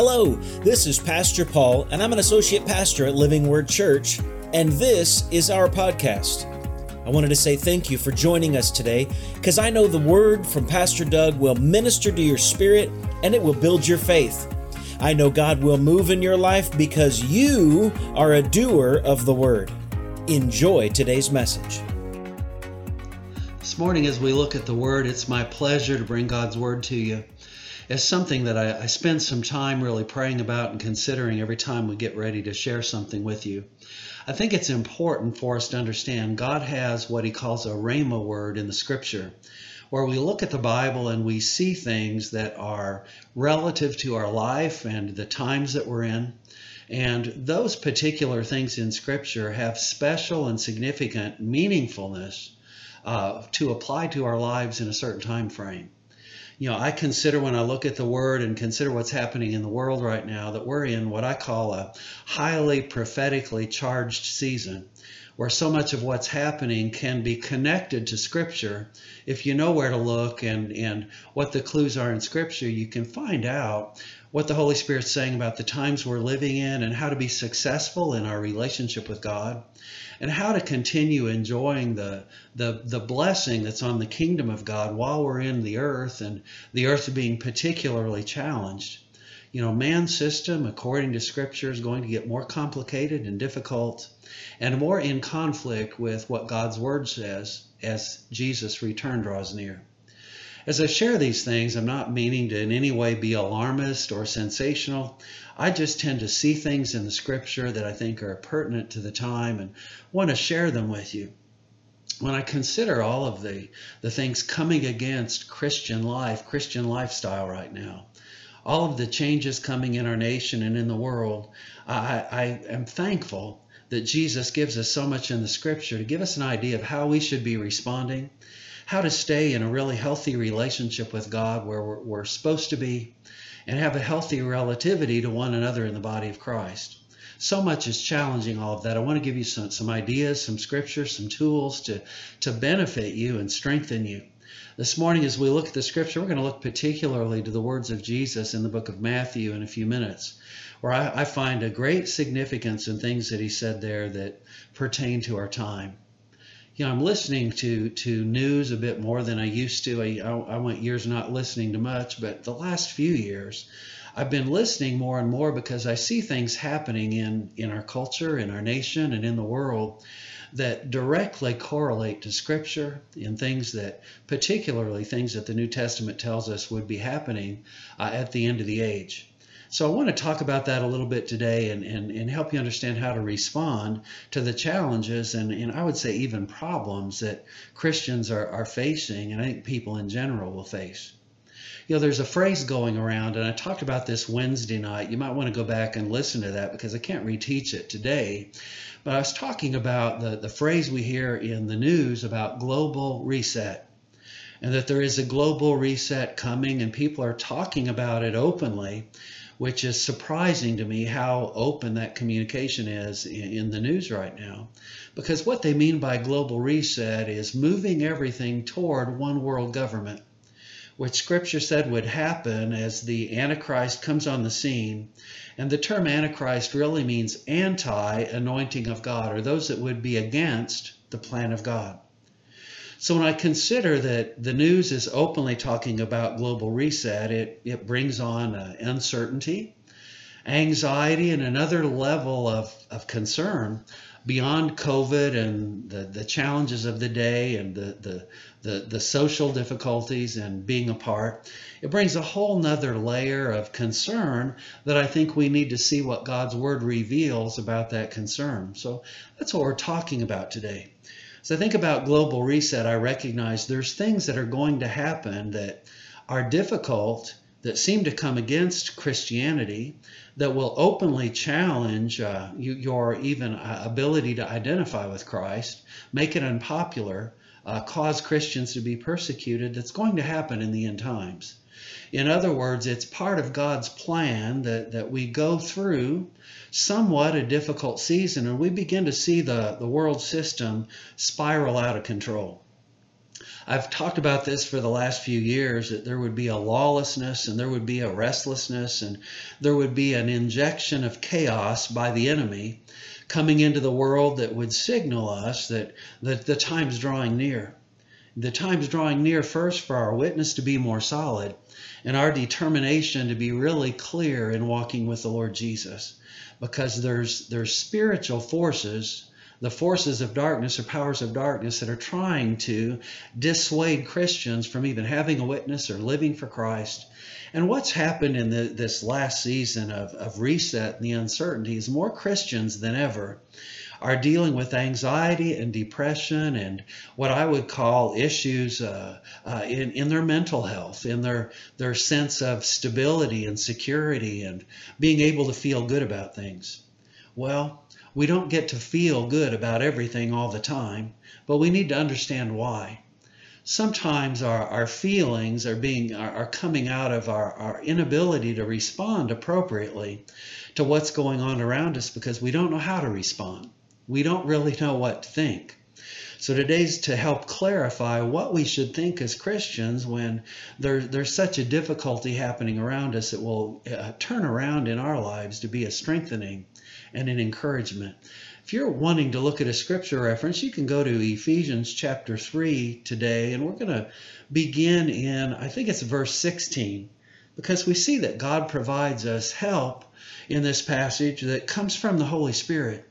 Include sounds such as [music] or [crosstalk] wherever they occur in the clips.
Hello, this is Pastor Paul, and I'm an associate pastor at Living Word Church, and this is our podcast. I wanted to say thank you for joining us today because I know the word from Pastor Doug will minister to your spirit and it will build your faith. I know God will move in your life because you are a doer of the word. Enjoy today's message. This morning, as we look at the Word, it's my pleasure to bring God's Word to you is something that I, I spend some time really praying about and considering every time we get ready to share something with you. I think it's important for us to understand God has what he calls a rhema word in the scripture, where we look at the Bible and we see things that are relative to our life and the times that we're in. And those particular things in Scripture have special and significant meaningfulness uh, to apply to our lives in a certain time frame you know, I consider when I look at the word and consider what's happening in the world right now that we're in what I call a highly prophetically charged season where so much of what's happening can be connected to scripture. If you know where to look and and what the clues are in scripture you can find out what the holy spirit's saying about the times we're living in and how to be successful in our relationship with god and how to continue enjoying the, the, the blessing that's on the kingdom of God while we're in the earth and the earth being particularly challenged. You know, man's system, according to Scripture, is going to get more complicated and difficult and more in conflict with what God's Word says as Jesus' return draws near. As I share these things, I'm not meaning to in any way be alarmist or sensational. I just tend to see things in the scripture that I think are pertinent to the time and want to share them with you. When I consider all of the, the things coming against Christian life, Christian lifestyle right now, all of the changes coming in our nation and in the world, I, I am thankful that Jesus gives us so much in the scripture to give us an idea of how we should be responding how to stay in a really healthy relationship with God where we're, we're supposed to be and have a healthy relativity to one another in the body of Christ. So much is challenging all of that. I want to give you some, some ideas, some scripture, some tools to, to benefit you and strengthen you. This morning, as we look at the scripture, we're going to look particularly to the words of Jesus in the book of Matthew in a few minutes, where I, I find a great significance in things that he said there that pertain to our time you know, I'm listening to to news a bit more than I used to. I, I went years not listening to much, but the last few years, I've been listening more and more because I see things happening in in our culture, in our nation, and in the world that directly correlate to Scripture and things that, particularly things that the New Testament tells us would be happening uh, at the end of the age. So I want to talk about that a little bit today and, and, and help you understand how to respond to the challenges and, and I would say even problems that Christians are, are facing and I think people in general will face. You know, there's a phrase going around, and I talked about this Wednesday night. You might want to go back and listen to that because I can't reteach it today. But I was talking about the, the phrase we hear in the news about global reset and that there is a global reset coming, and people are talking about it openly which is surprising to me how open that communication is in, in, the news right now. Because what they mean by global reset is moving everything toward one world government, which scripture said would happen as the Antichrist comes on the scene. And the term Antichrist really means anti anointing of God, or those that would be against the plan of God. So when I consider that the news is openly talking about global reset, it, it brings on uh, uncertainty, anxiety, and another level of, of concern beyond COVID and the, the challenges of the day and the, the, the, the social difficulties and being apart. It brings a whole nother layer of concern that I think we need to see what God's Word reveals about that concern. So that's what we're talking about today. So I think about global reset, I recognize there's things that are going to happen that are difficult, that seem to come against Christianity, that will openly challenge uh, you, your even uh, ability to identify with Christ, make it unpopular, uh, cause Christians to be persecuted. That's going to happen in the end times. In other words, it's part of God's plan that, that we go through somewhat a difficult season and we begin to see the, the world system spiral out of control. I've talked about this for the last few years that there would be a lawlessness and there would be a restlessness and there would be an injection of chaos by the enemy coming into the world that would signal us that, that the time's drawing near. The time's drawing near first for our witness to be more solid and our determination to be really clear in walking with the Lord Jesus because there's there's spiritual forces the forces of darkness or powers of darkness that are trying to dissuade Christians from even having a witness or living for Christ. And what's happened in the, this last season of, of reset and the uncertainty is more Christians than ever are dealing with anxiety and depression and what I would call issues uh, uh, in, in their mental health, in their, their sense of stability and security and being able to feel good about things. Well, we don't get to feel good about everything all the time, but we need to understand why. Sometimes our, our feelings are being are, are coming out of our, our inability to respond appropriately to what's going on around us because we don't know how to respond. We don't really know what to think. So today's to help clarify what we should think as Christians when there, there's such a difficulty happening around us. It will uh, turn around in our lives to be a strengthening and an encouragement. If you're wanting to look at a scripture reference, you can go to Ephesians chapter 3 today, and we're going to begin in, I think it's verse 16, because we see that God provides us help in this passage that comes from the Holy Spirit.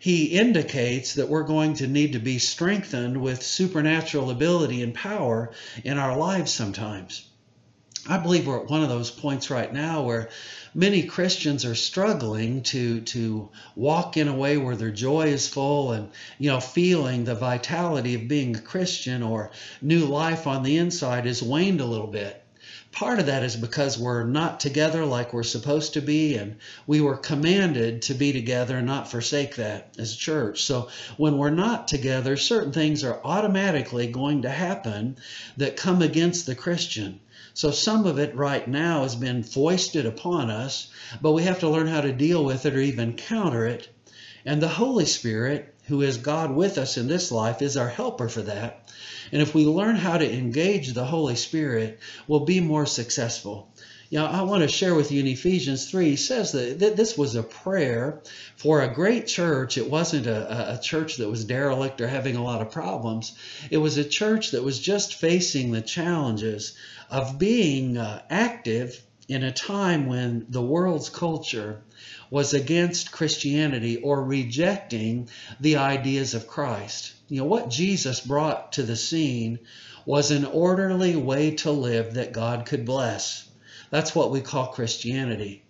He indicates that we're going to need to be strengthened with supernatural ability and power in our lives sometimes. I believe we're at one of those points right now where many Christians are struggling to to walk in a way where their joy is full and you know feeling the vitality of being a Christian or new life on the inside has waned a little bit. Part of that is because we're not together like we're supposed to be, and we were commanded to be together and not forsake that as a church. So when we're not together, certain things are automatically going to happen that come against the Christian. So some of it right now has been foisted upon us, but we have to learn how to deal with it or even counter it. And the Holy Spirit, who is God with us in this life, is our helper for that. And if we learn how to engage the Holy Spirit, we'll be more successful. Know, I want to share with you in Ephesians 3, he says that this was a prayer for a great church. It wasn't a, a church that was derelict or having a lot of problems. It was a church that was just facing the challenges of being uh, active in a time when the world's culture was against Christianity or rejecting the ideas of Christ. You know, what Jesus brought to the scene was an orderly way to live that God could bless. That's what we call Christianity.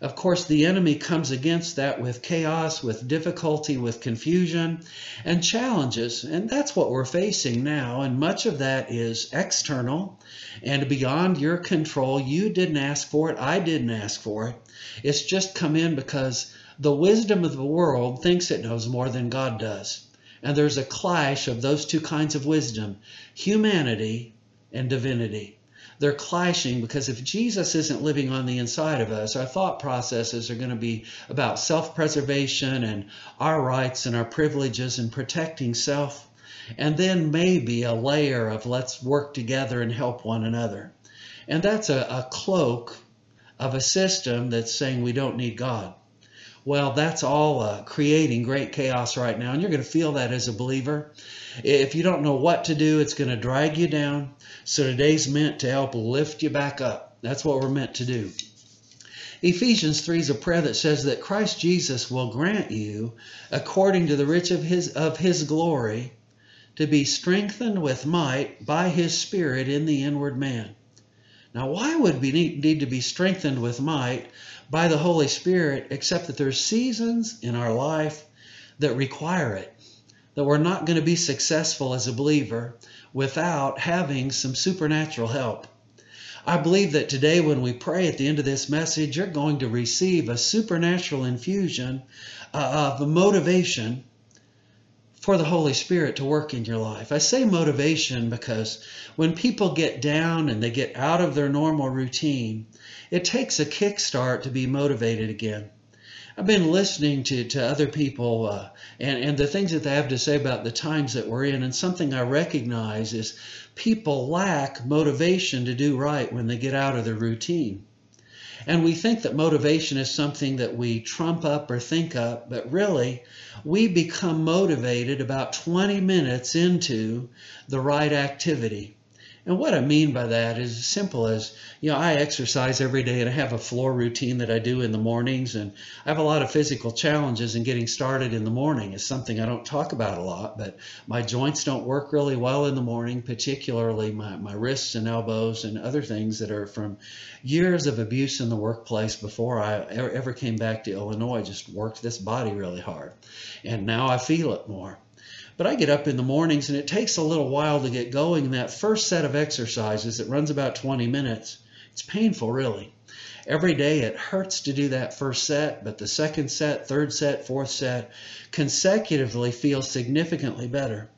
Of course, the enemy comes against that with chaos, with difficulty, with confusion, and challenges. And that's what we're facing now. And much of that is external and beyond your control. You didn't ask for it. I didn't ask for it. It's just come in because the wisdom of the world thinks it knows more than God does. And there's a clash of those two kinds of wisdom humanity and divinity they're clashing because if Jesus isn't living on the inside of us, our thought processes are going to be about self preservation and our rights and our privileges and protecting self. And then maybe a layer of let's work together and help one another. And that's a, a cloak of a system that's saying we don't need God. Well, that's all uh, creating great chaos right now, and you're going to feel that as a believer. If you don't know what to do, it's going to drag you down. So today's meant to help lift you back up. That's what we're meant to do. Ephesians 3 is a prayer that says that Christ Jesus will grant you, according to the rich of his, of his glory, to be strengthened with might by his Spirit in the inward man. Now, why would we need to be strengthened with might by the Holy Spirit except that there's seasons in our life that require it? That we're not going to be successful as a believer without having some supernatural help. I believe that today, when we pray at the end of this message, you're going to receive a supernatural infusion uh, of motivation for the Holy Spirit to work in your life. I say motivation because when people get down and they get out of their normal routine, it takes a kickstart to be motivated again. I've been listening to, to other people uh, and, and the things that they have to say about the times that we're in. And something I recognize is people lack motivation to do right when they get out of their routine. And we think that motivation is something that we trump up or think up, but really, we become motivated about 20 minutes into the right activity. And what I mean by that is as simple as, you know, I exercise every day and I have a floor routine that I do in the mornings. And I have a lot of physical challenges in getting started in the morning. is something I don't talk about a lot, but my joints don't work really well in the morning, particularly my, my wrists and elbows and other things that are from years of abuse in the workplace before I ever came back to Illinois. Just worked this body really hard. And now I feel it more. But I get up in the mornings and it takes a little while to get going. That first set of exercises, it runs about 20 minutes. It's painful, really. Every day it hurts to do that first set, but the second set, third set, fourth set consecutively feel significantly better.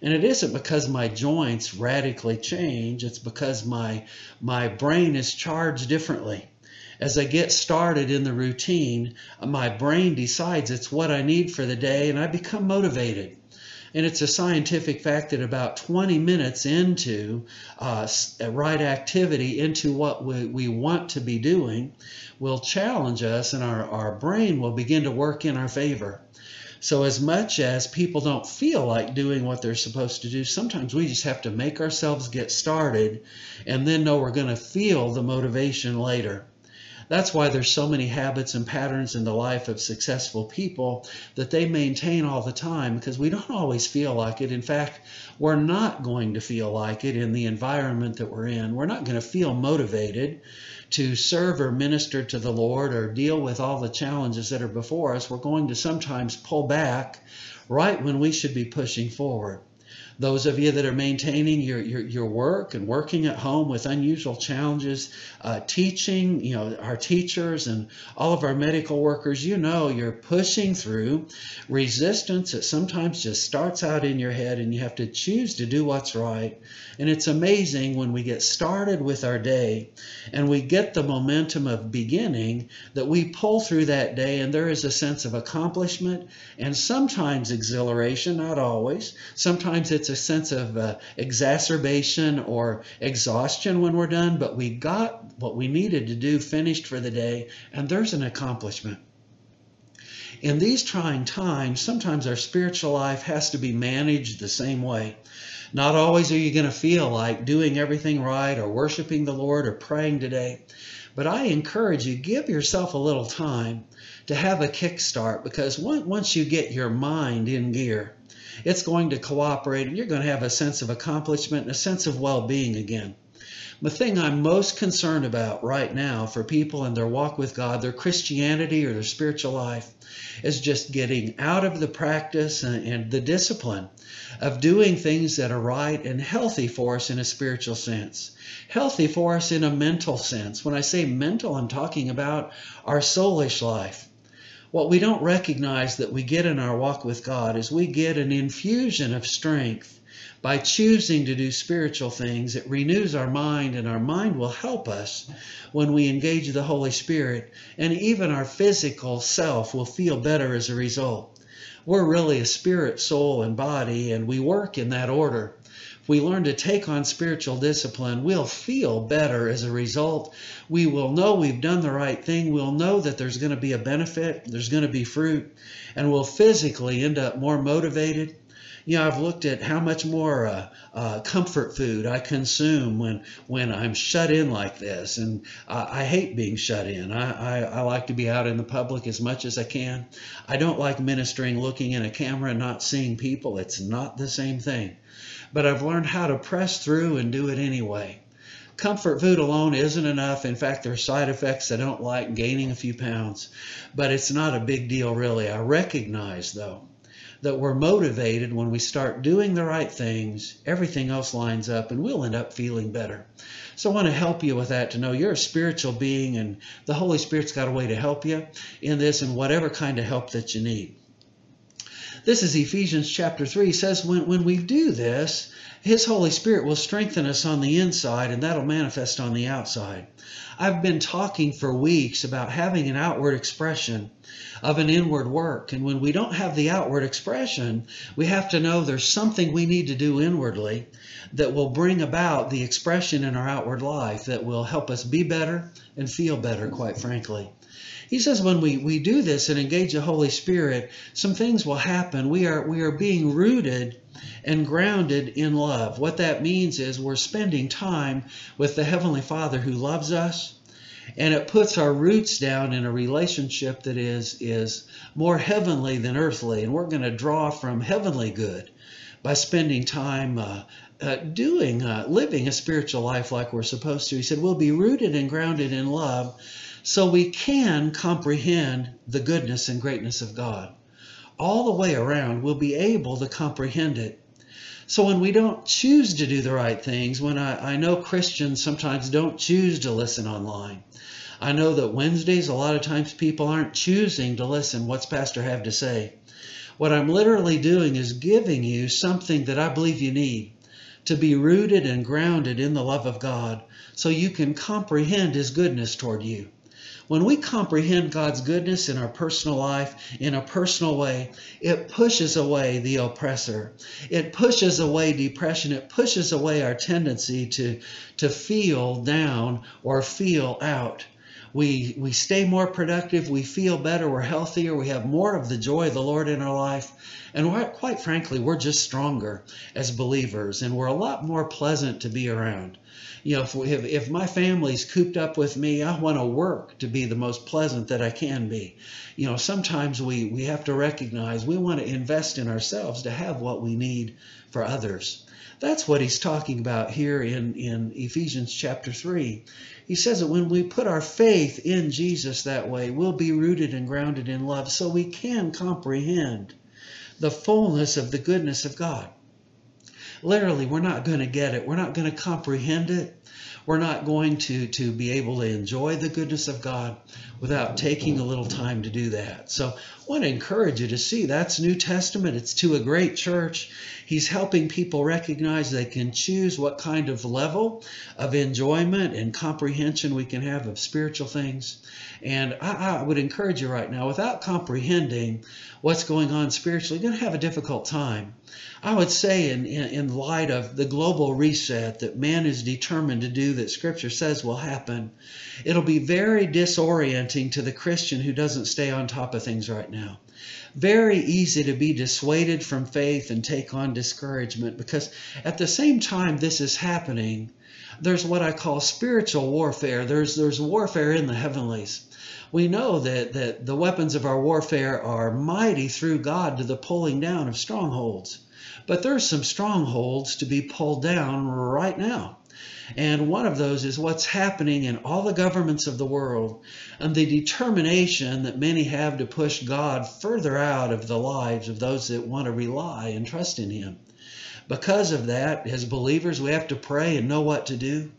And it isn't because my joints radically change, it's because my, my brain is charged differently. As I get started in the routine, my brain decides it's what I need for the day and I become motivated. And it's a scientific fact that about 20 minutes into uh, right activity, into what we, we want to be doing, will challenge us and our, our brain will begin to work in our favor. So, as much as people don't feel like doing what they're supposed to do, sometimes we just have to make ourselves get started and then know we're going to feel the motivation later. That's why there's so many habits and patterns in the life of successful people that they maintain all the time because we don't always feel like it. In fact, we're not going to feel like it in the environment that we're in. We're not going to feel motivated to serve or minister to the Lord or deal with all the challenges that are before us. We're going to sometimes pull back right when we should be pushing forward those of you that are maintaining your, your, your work and working at home with unusual challenges, uh, teaching, you know, our teachers and all of our medical workers, you know, you're pushing through resistance that sometimes just starts out in your head and you have to choose to do what's right. And it's amazing when we get started with our day and we get the momentum of beginning that we pull through that day and there is a sense of accomplishment and sometimes exhilaration, not always. Sometimes it's a sense of uh, exacerbation or exhaustion when we're done, but we got what we needed to do finished for the day, and there's an accomplishment. In these trying times, sometimes our spiritual life has to be managed the same way. Not always are you going to feel like doing everything right or worshiping the Lord or praying today. But I encourage you, give yourself a little time to have a kickstart because once you get your mind in gear, it's going to cooperate and you're going to have a sense of accomplishment and a sense of well being again. The thing I'm most concerned about right now for people in their walk with God, their Christianity or their spiritual life, is just getting out of the practice and, and, the discipline of doing things that are right and healthy for us in a spiritual sense. Healthy for us in a mental sense. When I say mental, I'm talking about our soulish life. What we don't recognize that we get in our walk with God is we get an infusion of strength by choosing to do spiritual things. It renews our mind, and our mind will help us when we engage the Holy Spirit, and even our physical self will feel better as a result. We're really a spirit, soul, and body, and we work in that order we learn to take on spiritual discipline, we'll feel better as a result. We will know we've done the right thing. We'll know that there's going to be a benefit, there's going to be fruit, and we'll physically end up more motivated. You know, I've looked at how much more uh, uh, comfort food I consume when when I'm shut in like this, and I hate being shut in. I, I, I like to be out in the public as much as I can. I don't like ministering, looking in a camera, and not seeing people. It's not the same thing but I've learned how to press through and do it anyway. Comfort food alone isn't enough. In fact, there are side effects I don't like, gaining a few pounds, but it's not a big deal really. I recognize though that we're motivated when we start doing the right things, everything else lines up and we'll end up feeling better. So I want to help you with that to know you're a spiritual being and the Holy Spirit's got a way to help you in this and whatever kind of help that you need. This is Ephesians chapter 3. He says, when, when we do this, His Holy Spirit will strengthen us on the inside, and that'll manifest on the outside. I've been talking for weeks about having an outward expression of an inward work. And when we don't have the outward expression, we have to know there's something we need to do inwardly that will bring about the expression in our outward life that will help us be better and feel better, quite frankly. He says when we, we do this and engage the Holy Spirit, some things will happen. We are we are being rooted and grounded in love. What that means is we're spending time with the Heavenly Father who loves us, and it puts our roots down in a relationship that is is more heavenly than earthly, and we're going to draw from heavenly good by spending time uh, uh, doing uh, living a spiritual life like we're supposed to. He said we'll be rooted and grounded in love so we can comprehend the goodness and greatness of God. All the way around, we'll be able to comprehend it. So when we don't choose to do the right things, when I, I know Christians sometimes don't choose to listen online, I know that Wednesdays, a lot of times people aren't choosing to listen. What's Pastor have to say? What I'm literally doing is giving you something that I believe you need to be rooted and grounded in the love of God so you can comprehend His goodness toward you. When we comprehend God's goodness in our personal life in a personal way, it pushes away the oppressor. It pushes away depression. It pushes away our tendency to, to feel down or feel out. We, we stay more productive, we feel better, we're healthier, we have more of the joy of the Lord in our life. And quite frankly, we're just stronger as believers and we're a lot more pleasant to be around you know, if, we, if, if my family's cooped up with me, I want to work to be the most pleasant that I can be. You know, sometimes we, we have to recognize we want to invest in ourselves to have what we need for others. That's what he's talking about here in, in Ephesians chapter 3. He says that when we put our faith in Jesus that way, we'll be rooted and grounded in love so we can comprehend the fullness of the goodness of God. Literally, we're not going to get it. We're not going to comprehend it. We're not going to, to be able to enjoy the goodness of God without taking a little time to do that. So I want to encourage you to see that's New Testament. It's to a great church. He's helping people recognize they can choose what kind of level of enjoyment and comprehension we can have of spiritual things. And I, I would encourage you right now, without comprehending what's going on spiritually, you're going to have a difficult time. I would say, in, in, in light of the global reset that man is determined to do, that Scripture says will happen, it'll be very disorienting to the Christian who doesn't stay on top of things right now. Very easy to be dissuaded from faith and take on discouragement because at the same time this is happening, there's what I call spiritual warfare. There's there's warfare in the heavenlies we know that, that the weapons of our warfare are mighty through God to the pulling down of strongholds. But there's some strongholds to be pulled down right now. And one of those is what's happening in all the governments of the world and the determination that many have to push God further out of the lives of those that want to rely and trust in Him. Because of that, as believers, we have to pray and know what to do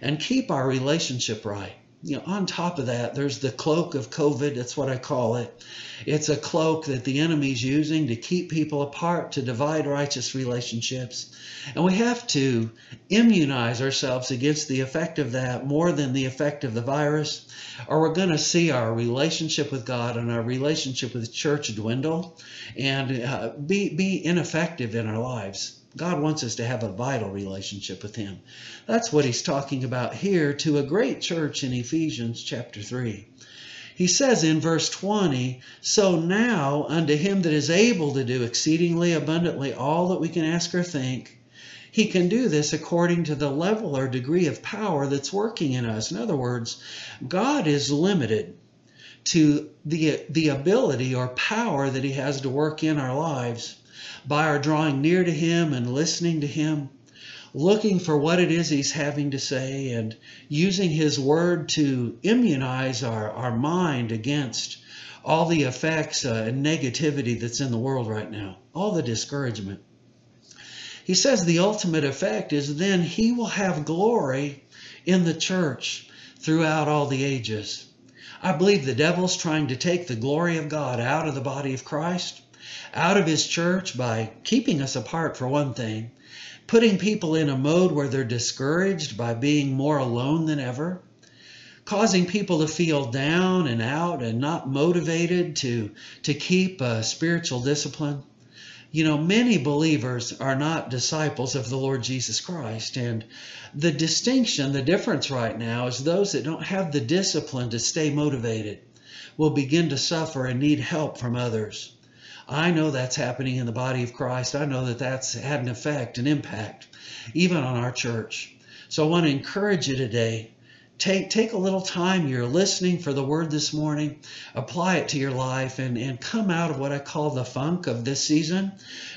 and keep our relationship right you know, on top of that, there's the cloak of COVID. That's what I call it. It's a cloak that the enemy's using to keep people apart, to divide righteous relationships. And we have to immunize ourselves against the effect of that more than the effect of the virus, or we're going to see our relationship with God and our relationship with the church dwindle and uh, be, be ineffective in our lives. God wants us to have a vital relationship with Him. That's what He's talking about here to a great church in Ephesians chapter 3. He says in verse 20, So now unto Him that is able to do exceedingly abundantly all that we can ask or think, He can do this according to the level or degree of power that's working in us. In other words, God is limited to the, the ability or power that He has to work in our lives by our drawing near to Him and listening to Him, looking for what it is He's having to say, and using His Word to immunize our, our mind against all the effects uh, and negativity that's in the world right now, all the discouragement. He says the ultimate effect is then He will have glory in the church throughout all the ages. I believe the devil's trying to take the glory of God out of the body of Christ out of his church by keeping us apart, for one thing, putting people in a mode where they're discouraged by being more alone than ever, causing people to feel down and out and not motivated to, to keep a spiritual discipline. You know, many believers are not disciples of the Lord Jesus Christ. And the distinction, the difference right now is those that don't have the discipline to stay motivated will begin to suffer and need help from others. I know that's happening in the body of Christ. I know that that's had an effect, an impact, even on our church. So I want to encourage you today. Take, take a little time. You're listening for the word this morning. Apply it to your life and, and come out of what I call the funk of this season.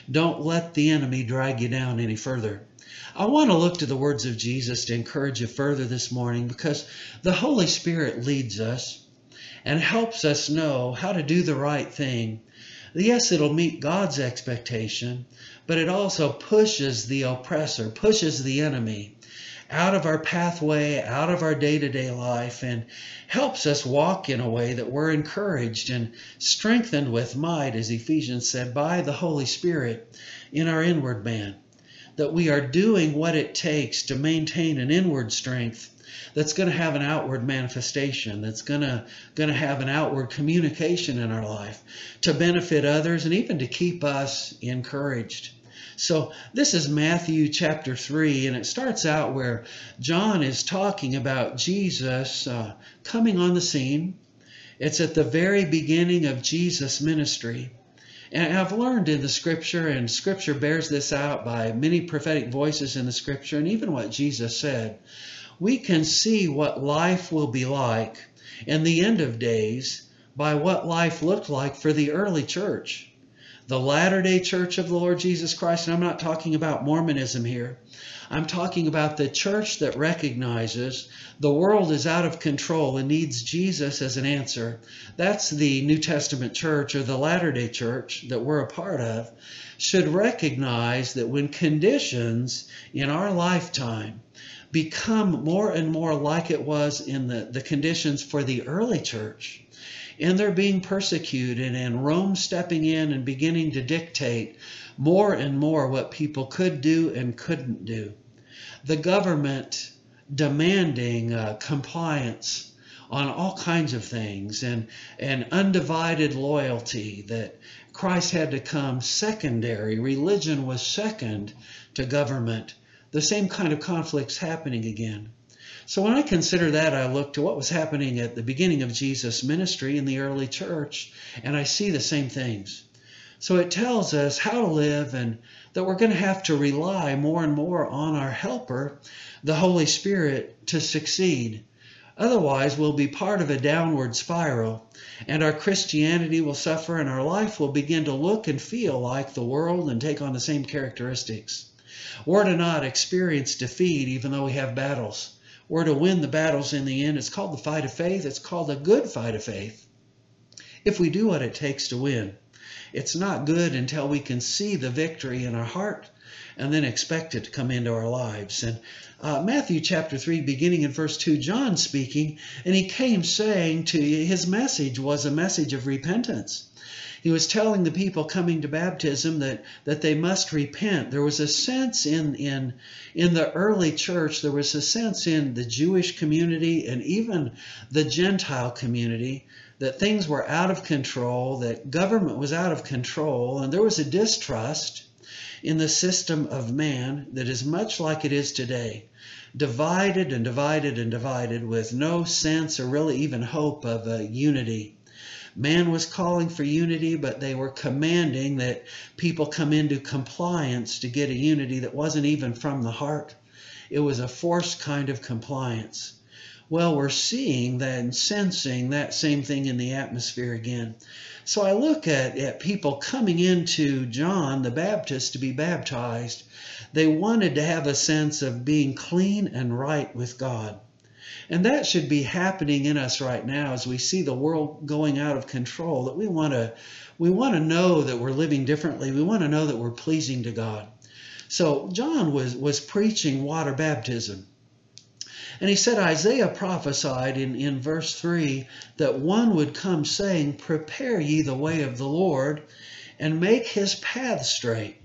Don't let the enemy drag you down any further. I want to look to the words of Jesus to encourage you further this morning because the Holy Spirit leads us and helps us know how to do the right thing yes, it'll meet God's expectation, but it also pushes the oppressor, pushes the enemy out of our pathway, out of our day to day life, and helps us walk in a way that we're encouraged and strengthened with might, as Ephesians said, by the Holy Spirit in our inward man. That we are doing what it takes to maintain an inward strength that's going to have an outward manifestation, that's going to, going to have an outward communication in our life to benefit others and even to keep us encouraged. So, this is Matthew chapter 3, and it starts out where John is talking about Jesus uh, coming on the scene. It's at the very beginning of Jesus' ministry. And I've learned in the scripture, and scripture bears this out by many prophetic voices in the scripture, and even what Jesus said, we can see what life will be like in the end of days by what life looked like for the early church. The latter day church of the Lord Jesus Christ, and I'm not talking about Mormonism here. I'm talking about the church that recognizes the world is out of control and needs Jesus as an answer. That's the New Testament church or the latter day church that we're a part of, should recognize that when conditions in our lifetime become more and more like it was in the, the conditions for the early church. And they're being persecuted, and Rome stepping in and beginning to dictate more and more what people could do and couldn't do. The government demanding uh, compliance on all kinds of things and, and undivided loyalty that Christ had to come secondary. Religion was second to government the same kind of conflicts happening again. So when I consider that, I look to what was happening at the beginning of Jesus' ministry in the early church, and I see the same things. So it tells us how to live and that we're going to have to rely more and more on our helper, the Holy Spirit, to succeed. Otherwise, we'll be part of a downward spiral, and our Christianity will suffer, and our life will begin to look and feel like the world and take on the same characteristics. We're to not experience defeat even though we have battles. We're to win the battles in the end. It's called the fight of faith. It's called a good fight of faith. If we do what it takes to win, it's not good until we can see the victory in our heart and then expect it to come into our lives. And uh, Matthew chapter 3, beginning in verse 2, John speaking, and he came saying to you, his message was a message of repentance. He was telling the people coming to baptism that, that they must repent. There was a sense in, in, in the early church, there was a sense in the Jewish community and even the Gentile community that things were out of control, that government was out of control, and there was a distrust in the system of man that is much like it is today divided and divided and divided with no sense or really even hope of a unity. Man was calling for unity, but they were commanding that people come into compliance to get a unity that wasn't even from the heart. It was a forced kind of compliance. Well, we're seeing that and sensing that same thing in the atmosphere again. So I look at, at people coming into John the Baptist to be baptized. They wanted to have a sense of being clean and right with God. And that should be happening in us right now as we see the world going out of control, that we want to we want to know that we're living differently. We want to know that we're pleasing to God. So John was was preaching water baptism. And he said Isaiah prophesied in, in verse 3 that one would come saying, Prepare ye the way of the Lord, and make his path straight.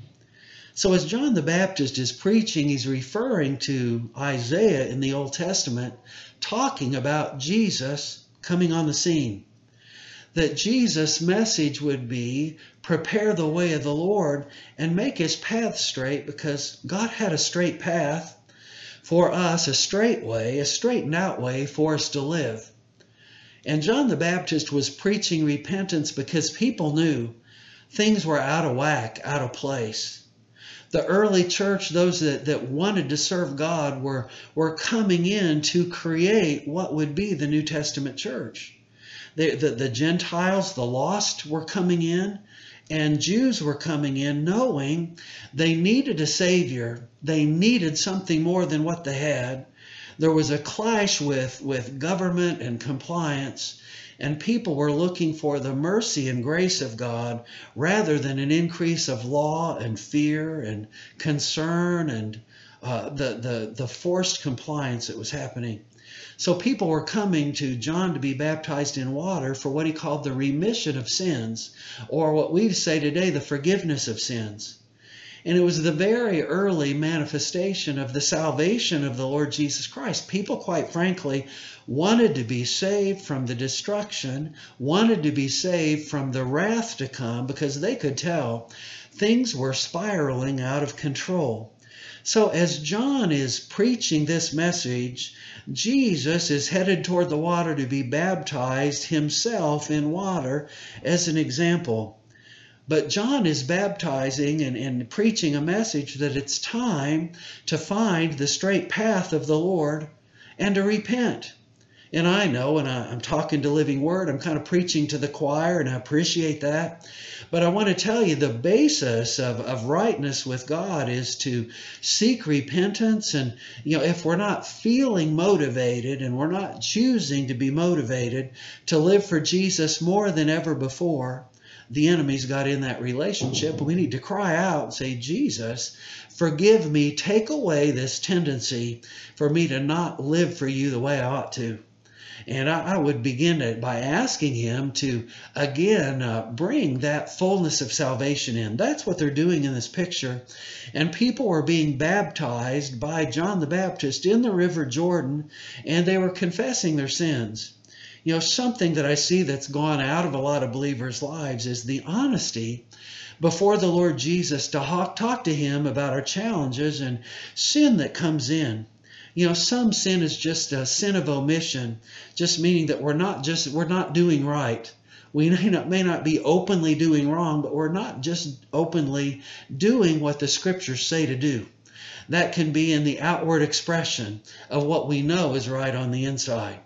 So, as John the Baptist is preaching, he's referring to Isaiah in the Old Testament, talking about Jesus coming on the scene. That Jesus' message would be prepare the way of the Lord and make his path straight because God had a straight path for us, a straight way, a straightened out way for us to live. And John the Baptist was preaching repentance because people knew things were out of whack, out of place the early church, those that, that wanted to serve God, were, were coming in to create what would be the New Testament church. The, the, the Gentiles, the lost, were coming in, and Jews were coming in knowing they needed a Savior. They needed something more than what they had. There was a clash with, with government and compliance and people were looking for the mercy and grace of God rather than an increase of law and fear and concern and uh, the, the, the forced compliance that was happening. So people were coming to John to be baptized in water for what he called the remission of sins, or what we say today, the forgiveness of sins. And it was the very early manifestation of the salvation of the Lord Jesus Christ. People, quite frankly, wanted to be saved from the destruction, wanted to be saved from the wrath to come because they could tell things were spiraling out of control. So, as John is preaching this message, Jesus is headed toward the water to be baptized himself in water as an example. But John is baptizing and, and preaching a message that it's time to find the straight path of the Lord and to repent. And I know, and I, am talking to Living Word, I'm kind of preaching to the choir, and I appreciate that. But I want to tell you the basis of, of rightness with God is to seek repentance. And, you know, if we're not feeling motivated and we're not choosing to be motivated to live for Jesus more than ever before, the enemy's got in that relationship. We need to cry out and say, Jesus, forgive me, take away this tendency for me to not live for you the way I ought to. And I, I would begin it by asking him to again uh, bring that fullness of salvation in. That's what they're doing in this picture. And people were being baptized by John the Baptist in the River Jordan, and they were confessing their sins. You know, something that I see that's gone out of a lot of believers' lives is the honesty before the Lord Jesus to talk to Him about our challenges and sin that comes in. You know, some sin is just a sin of omission, just meaning that we're not just we're not doing right. We [laughs] may not, may not be openly doing wrong, but we're not just openly doing what the scriptures say to do. That can be in the outward expression of what we know is right on the inside.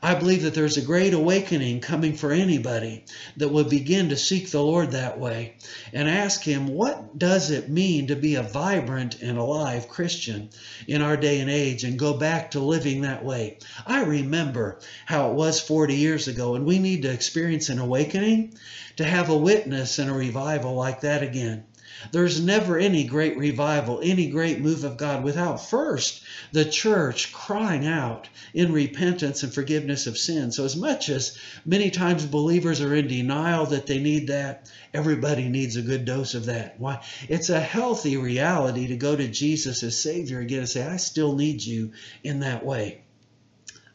I believe that there's a great awakening coming for anybody that would begin to seek the Lord that way and ask Him, what does it mean to be a vibrant and alive Christian in our day and age and go back to living that way? I remember how it was 40 years ago, and we need to experience an awakening to have a witness and a revival like that again. There's never any great revival, any great move of God without first the church crying out in repentance and forgiveness of sin. So, as much as many times believers are in denial that they need that, everybody needs a good dose of that. Why? It's a healthy reality to go to Jesus as Savior again and say, I still need you in that way.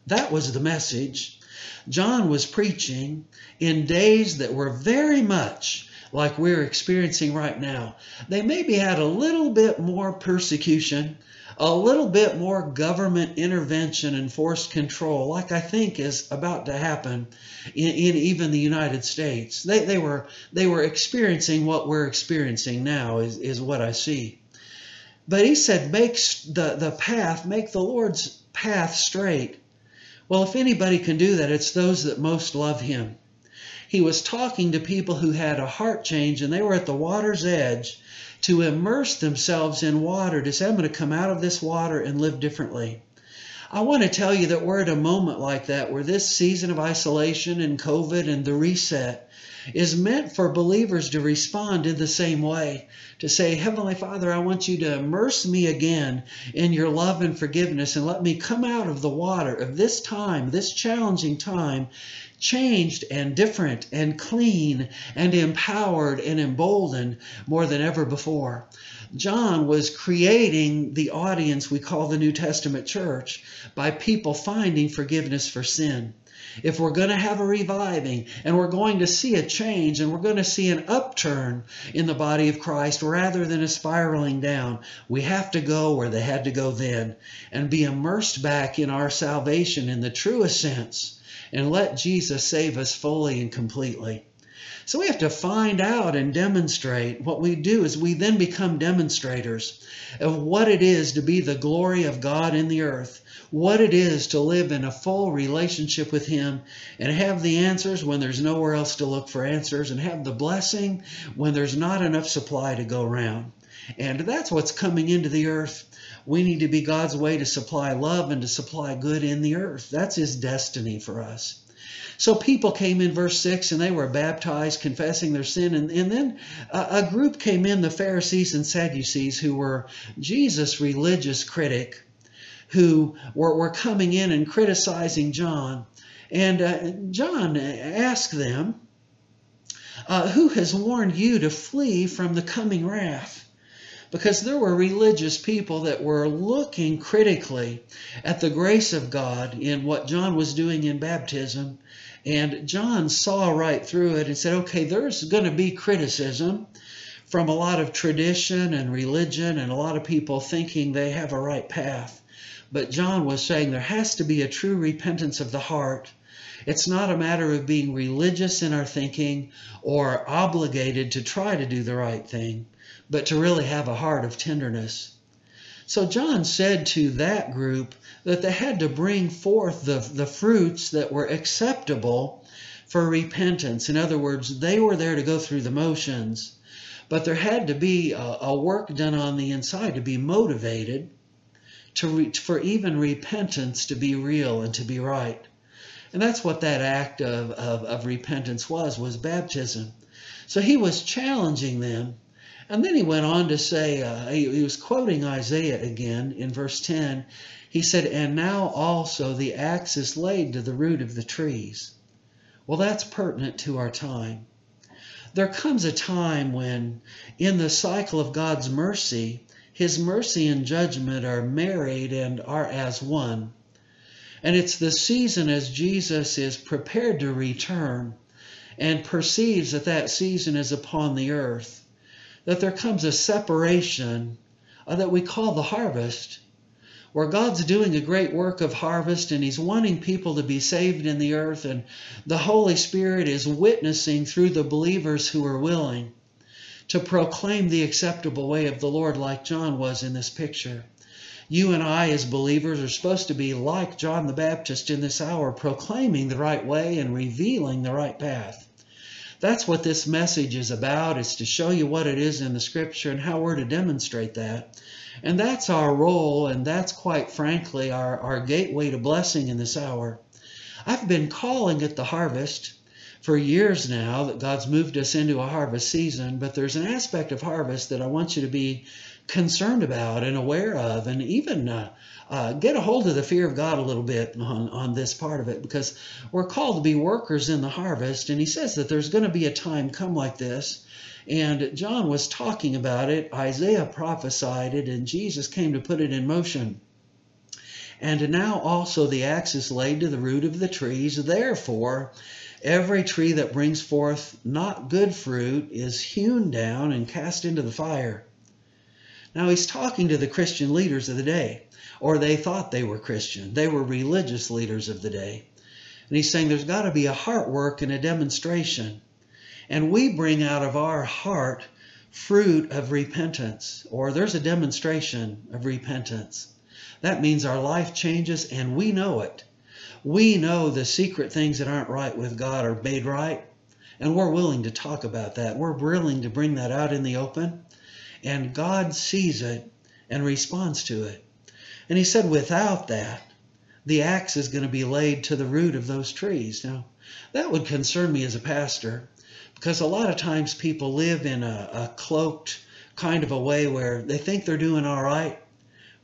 That was the message. John was preaching in days that were very much like we're experiencing right now. They maybe had a little bit more persecution, a little bit more government intervention and forced control, like I think is about to happen in, in even the United States. They, they, were, they were experiencing what we're experiencing now, is, is what I see. But he said, make the, the path, make the Lord's path straight. Well, if anybody can do that, it's those that most love him he was talking to people who had a heart change and they were at the water's edge to immerse themselves in water to say, I'm going to come out of this water and live differently. I want to tell you that we're at a moment like that where this season of isolation and COVID and the reset is meant for believers to respond in the same way. To say, Heavenly Father, I want you to immerse me again in your love and forgiveness and let me come out of the water of this time, this challenging time, changed and different and clean and empowered and emboldened more than ever before. John was creating the audience we call the New Testament church by people finding forgiveness for sin. If we're going to have a reviving and we're going to see a change and we're going to see an upturn in the body of Christ rather than a spiraling down, we have to go where they had to go then and be immersed back in our salvation in the truest sense and let Jesus save us fully and completely. So we have to find out and demonstrate. What we do is we then become demonstrators of what it is to be the glory of God in the earth, what it is to live in a full relationship with Him and have the answers when there's nowhere else to look for answers, and have the blessing when there's not enough supply to go around. And that's what's coming into the earth. We need to be God's way to supply love and to supply good in the earth. That's His destiny for us. So people came in verse 6 and they were baptized, confessing their sin. And, and then a, a group came in, the Pharisees and Sadducees, who were Jesus' religious critic, who were, were coming in and criticizing John. And uh, John asked them, uh, Who has warned you to flee from the coming wrath? Because there were religious people that were looking critically at the grace of God in what John was doing in baptism. And John saw right through it and said, okay, there's going to be criticism from a lot of tradition and religion and a lot of people thinking they have a right path. But John was saying there has to be a true repentance of the heart. It's not a matter of being religious in our thinking or obligated to try to do the right thing but to really have a heart of tenderness. So John said to that group that they had to bring forth the, the fruits that were acceptable for repentance. In other words, they were there to go through the motions, but there had to be a, a work done on the inside to be motivated to re, for even repentance to be real and to be right. And that's what that act of, of, of repentance was, was baptism. So he was challenging them and then he went on to say, uh, he, he was quoting Isaiah again in verse 10. He said, And now also the axe is laid to the root of the trees. Well, that's pertinent to our time. There comes a time when, in the cycle of God's mercy, His mercy and judgment are married and are as one. And it's the season as Jesus is prepared to return and perceives that that season is upon the earth that there comes a separation uh, that we call the harvest, where God's doing a great work of harvest and He's wanting people to be saved in the earth, and the Holy Spirit is witnessing through the believers who are willing to proclaim the acceptable way of the Lord, like John was in this picture. You and I, as believers, are supposed to be like John the Baptist in this hour, proclaiming the right way and revealing the right path. That's what this message is about. It's to show you what it is in the scripture and how we're to demonstrate that. And that's our role, and that's quite frankly our, our gateway to blessing in this hour. I've been calling it the harvest for years now that God's moved us into a harvest season, but there's an aspect of harvest that I want you to be concerned about and aware of, and even uh, uh, get a hold of the fear of God a little bit on, on this part of it because we're called to be workers in the harvest. And he says that there's going to be a time come like this. And John was talking about it, Isaiah prophesied it, and Jesus came to put it in motion. And now also the axe is laid to the root of the trees. Therefore, every tree that brings forth not good fruit is hewn down and cast into the fire. Now he's talking to the Christian leaders of the day or they thought they were Christian. They were religious leaders of the day. And he's saying there's got to be a heart work and a demonstration. And we bring out of our heart fruit of repentance, or there's a demonstration of repentance. That means our life changes and we know it. We know the secret things that aren't right with God are made right, and we're willing to talk about that. We're willing to bring that out in the open, and God sees it and responds to it. And he said, without that, the axe is going to be laid to the root of those trees. Now, that would concern me as a pastor Because a lot of times people live in a, a cloaked kind of a way where they think they're doing all right,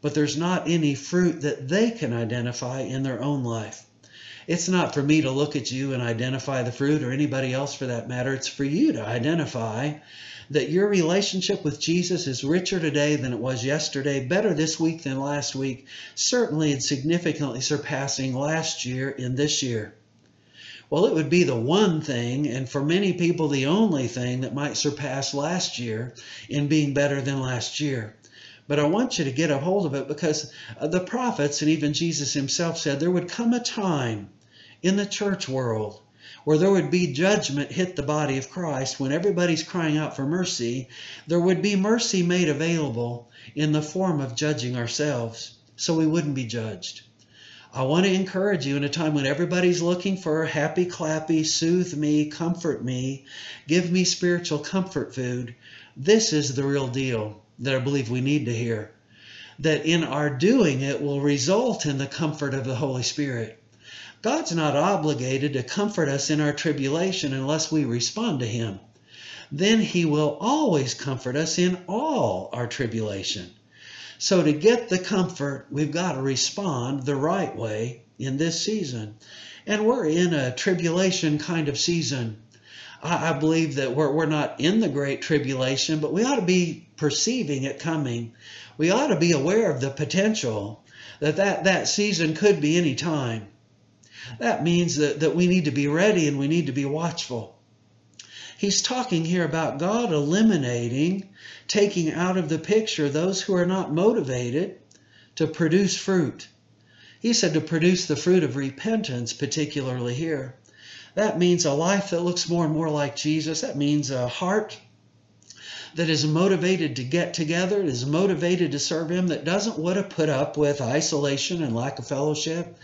but there's not any fruit that they can identify in their own life. It's not for me to look at you and identify the fruit or anybody else for that matter. It's for you to identify that your relationship with Jesus is richer today than it was yesterday, better this week than last week, certainly and significantly surpassing last year in this year. Well, it would be the one thing, and for many people, the only thing that might surpass last year in being better than last year. But I want you to get a hold of it because the prophets and even Jesus himself said there would come a time in the church world where there would be judgment hit the body of Christ when everybody's crying out for mercy. There would be mercy made available in the form of judging ourselves so we wouldn't be judged. I want to encourage you in a time when everybody's looking for happy, clappy, soothe me, comfort me, give me spiritual comfort food. This is the real deal that I believe we need to hear. That in our doing it will result in the comfort of the Holy Spirit. God's not obligated to comfort us in our tribulation unless we respond to Him. Then He will always comfort us in all our tribulation. So, to get the comfort, we've got to respond the right way in this season. And we're in a tribulation kind of season. I, believe that we're, we're not in the great tribulation, but we ought to be perceiving it coming. We ought to be aware of the potential that that, that season could be any time. That means that, that we need to be ready and we need to be watchful. He's talking here about God eliminating, taking out of the picture those who are not motivated to produce fruit. He said to produce the fruit of repentance, particularly here. That means a life that looks more and more like Jesus. That means a heart that is motivated to get together, is motivated to serve Him, that doesn't want to put up with isolation and lack of fellowship,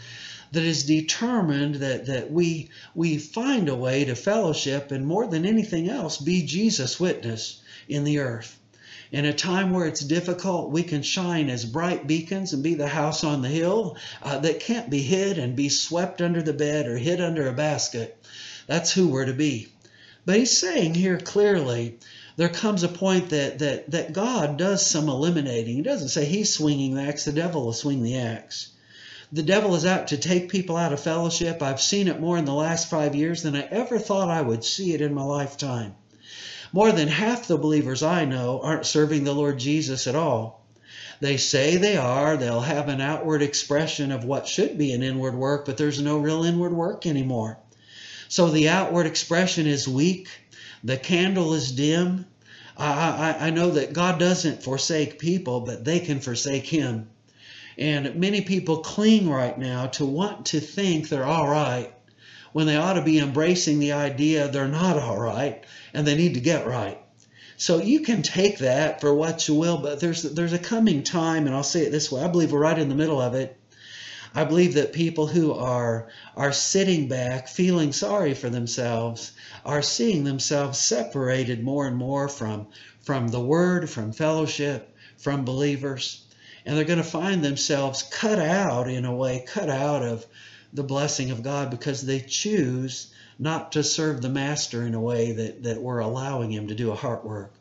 that is determined that, that we, we find a way to fellowship and more than anything else, be Jesus' witness in the earth. In a time where it's difficult, we can shine as bright beacons and be the house on the hill uh, that can't be hid and be swept under the bed or hid under a basket. That's who we're to be. But he's saying here clearly there comes a point that, that, that God does some eliminating. He doesn't say he's swinging the axe, the devil will swing the axe. The devil is out to take people out of fellowship. I've seen it more in the last five years than I ever thought I would see it in my lifetime. More than half the believers I know aren't serving the Lord Jesus at all. They say they are, they'll have an outward expression of what should be an inward work, but there's no real inward work anymore. So the outward expression is weak, the candle is dim. I, I, I know that God doesn't forsake people, but they can forsake Him. And many people cling right now to want to think they're all right when they ought to be embracing the idea they're not all right and they need to get right. So you can take that for what you will, but there's there's a coming time, and I'll say it this way: I believe we're right in the middle of it. I believe that people who are are sitting back, feeling sorry for themselves, are seeing themselves separated more and more from from the Word, from fellowship, from believers and they're going to find themselves cut out in a way, cut out of the blessing of God because they choose not to serve the master in a way that, that we're allowing him to do a heart work.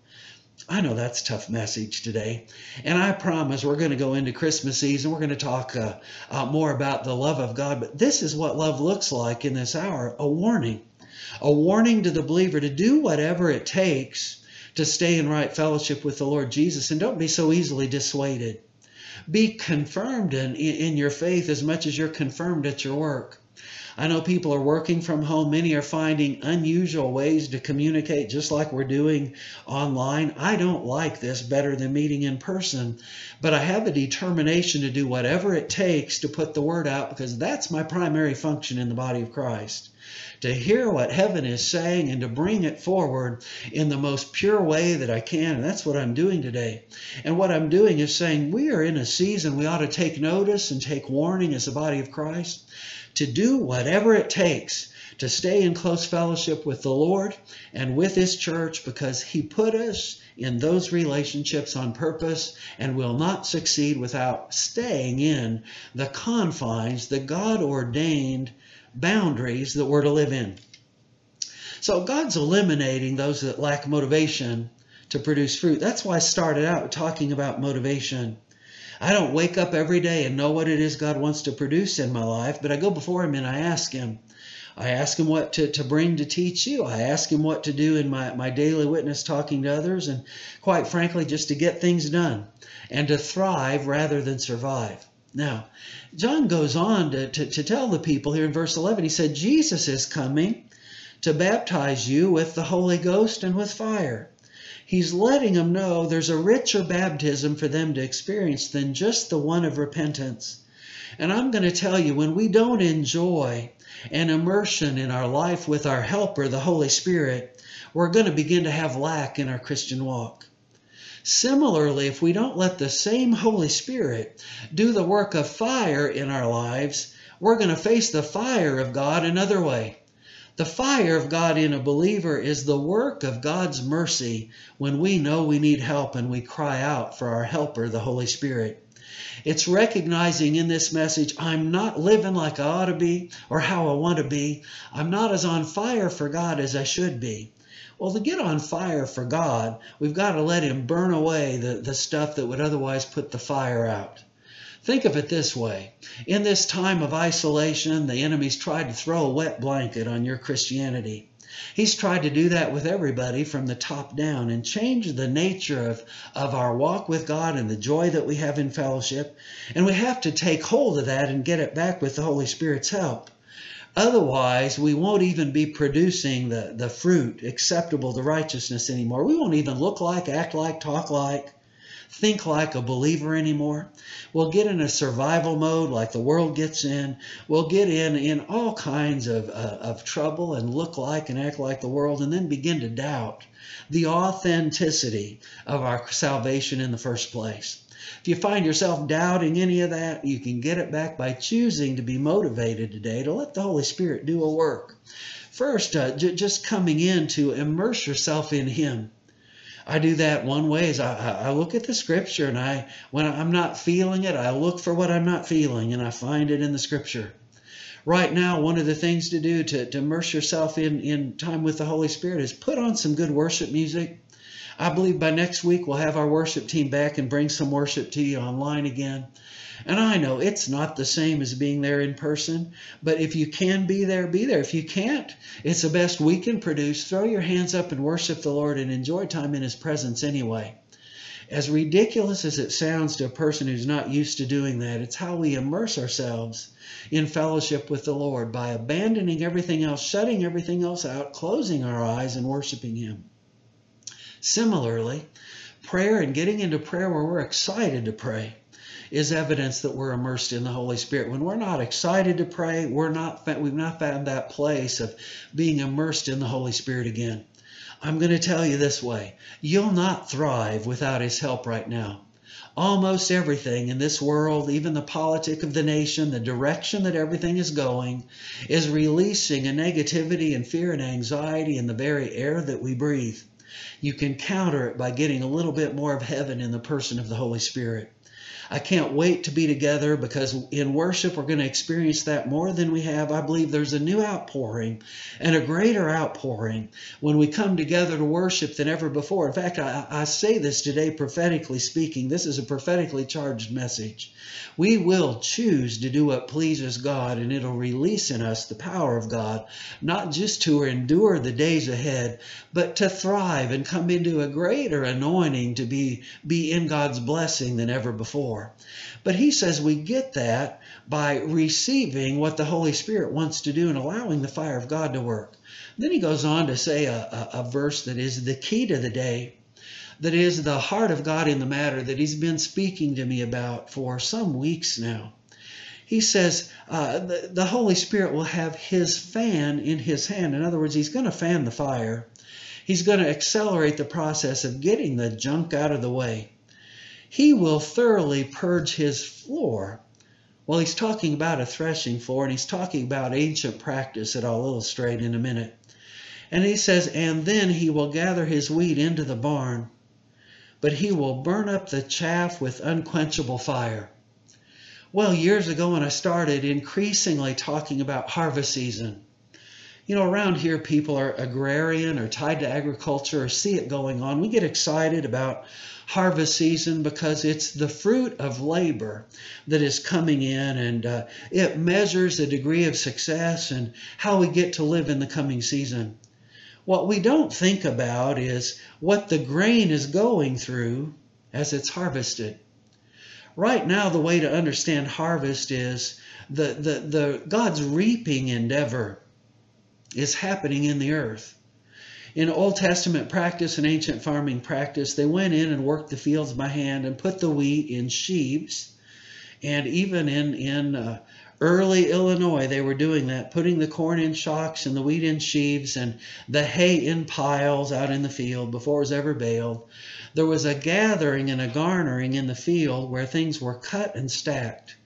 I know that's a tough message today. And I promise we're going to go into Christmas season. We're going to talk uh, uh, more about the love of God. But this is what love looks like in this hour a warning. A warning to the believer to do whatever it takes to stay in right fellowship with the Lord Jesus. And don't be so easily dissuaded. Be confirmed in, in your faith as much as you're confirmed at your work. I know people are working from home. Many are finding unusual ways to communicate, just like we're doing online. I don't like this better than meeting in person, but I have a determination to do whatever it takes to put the word out because that's my primary function in the body of Christ to hear what heaven is saying and to bring it forward in the most pure way that I can. And that's what I'm doing today. And what I'm doing is saying we are in a season we ought to take notice and take warning as the body of Christ to do whatever it takes to stay in close fellowship with the Lord and with His church because He put us in those relationships on purpose and will not succeed without staying in the confines, the God ordained boundaries that we're to live in. So God's eliminating those that lack motivation to produce fruit. That's why I started out talking about motivation. I don't wake up every day and know what it is God wants to produce in my life, but I go before Him and I ask Him. I ask Him what to, to bring to teach you. I ask Him what to do in my, my daily witness talking to others, and quite frankly, just to get things done and to thrive rather than survive. Now, John goes on to, to, to tell the people here in verse 11, he said, Jesus is coming to baptize you with the Holy Ghost and with fire. He's letting them know there's a richer baptism for them to experience than just the one of repentance. And I'm going to tell you, when we don't enjoy an immersion in our life with our helper, the Holy Spirit, we're going to begin to have lack in our Christian walk. Similarly, if we don't let the same Holy Spirit do the work of fire in our lives, we're going to face the fire of God another way. The fire of God in a believer is the work of God's mercy when we know we need help and we cry out for our helper, the Holy Spirit. It's recognizing in this message, I'm not living like I ought to be or how I want to be. I'm not as on fire for God as I should be. Well, to get on fire for God, we've got to let Him burn away the, the stuff that would otherwise put the fire out. Think of it this way. In this time of isolation, the enemy's tried to throw a wet blanket on your Christianity. He's tried to do that with everybody from the top down and change the nature of, of our walk with God and the joy that we have in fellowship. And we have to take hold of that and get it back with the Holy Spirit's help. Otherwise, we won't even be producing the, the fruit acceptable to righteousness anymore. We won't even look like, act like, talk like think like a believer anymore. We'll get in a survival mode like the world gets in. We'll get in in all kinds of, uh, of trouble and look like and act like the world and then begin to doubt the authenticity of our salvation in the first place. If you find yourself doubting any of that, you can get it back by choosing to be motivated today to let the Holy Spirit do a work. First, uh, j- just coming in to immerse yourself in Him. I do that one way is I, I look at the scripture and I when I'm not feeling it, I look for what I'm not feeling and I find it in the scripture. Right now, one of the things to do to, to immerse yourself in, in time with the Holy Spirit is put on some good worship music. I believe by next week we'll have our worship team back and bring some worship to you online again. And I know it's not the same as being there in person, but if you can be there, be there. If you can't, it's the best we can produce. Throw your hands up and worship the Lord and enjoy time in His presence anyway. As ridiculous as it sounds to a person who's not used to doing that, it's how we immerse ourselves in fellowship with the Lord by abandoning everything else, shutting everything else out, closing our eyes, and worshiping Him. Similarly, prayer and getting into prayer where we're excited to pray is evidence that we're immersed in the Holy Spirit. When we're not excited to pray, we're not we've not found that place of being immersed in the Holy Spirit again. I'm going to tell you this way. You'll not thrive without his help right now. Almost everything in this world, even the politic of the nation, the direction that everything is going, is releasing a negativity and fear and anxiety in the very air that we breathe. You can counter it by getting a little bit more of heaven in the person of the Holy Spirit. I can't wait to be together because in worship we're going to experience that more than we have. I believe there's a new outpouring and a greater outpouring when we come together to worship than ever before. In fact, I, I say this today prophetically speaking. This is a prophetically charged message. We will choose to do what pleases God and it'll release in us the power of God, not just to endure the days ahead, but to thrive and come into a greater anointing to be, be in God's blessing than ever before. But he says we get that by receiving what the Holy Spirit wants to do and allowing the fire of God to work. Then he goes on to say a, a, a verse that is the key to the day, that is the heart of God in the matter that he's been speaking to me about for some weeks now. He says uh, the, the Holy Spirit will have his fan in his hand. In other words, he's going to fan the fire. He's going to accelerate the process of getting the junk out of the way he will thoroughly purge his floor. Well, he's talking about a threshing floor and he's talking about ancient practice that I'll illustrate in a minute. And he says, And then he will gather his wheat into the barn, but he will burn up the chaff with unquenchable fire. Well, years ago when I started increasingly talking about harvest season, You know, around here, people are agrarian or tied to agriculture or see it going on. We get excited about harvest season because it's the fruit of labor that is coming in and uh, it measures the degree of success and how we get to live in the coming season. What we don't think about is what the grain is going through as it's harvested. Right now, the way to understand harvest is the, the, the God's reaping endeavor is happening in the earth. In Old Testament practice and ancient farming practice, they went in and worked the fields by hand and put the wheat in sheaves. And even in, in uh, early Illinois, they were doing that, putting the corn in shocks and the wheat in sheaves and the hay in piles out in the field before it was ever baled. There was a gathering and a garnering in the field where things were cut and stacked.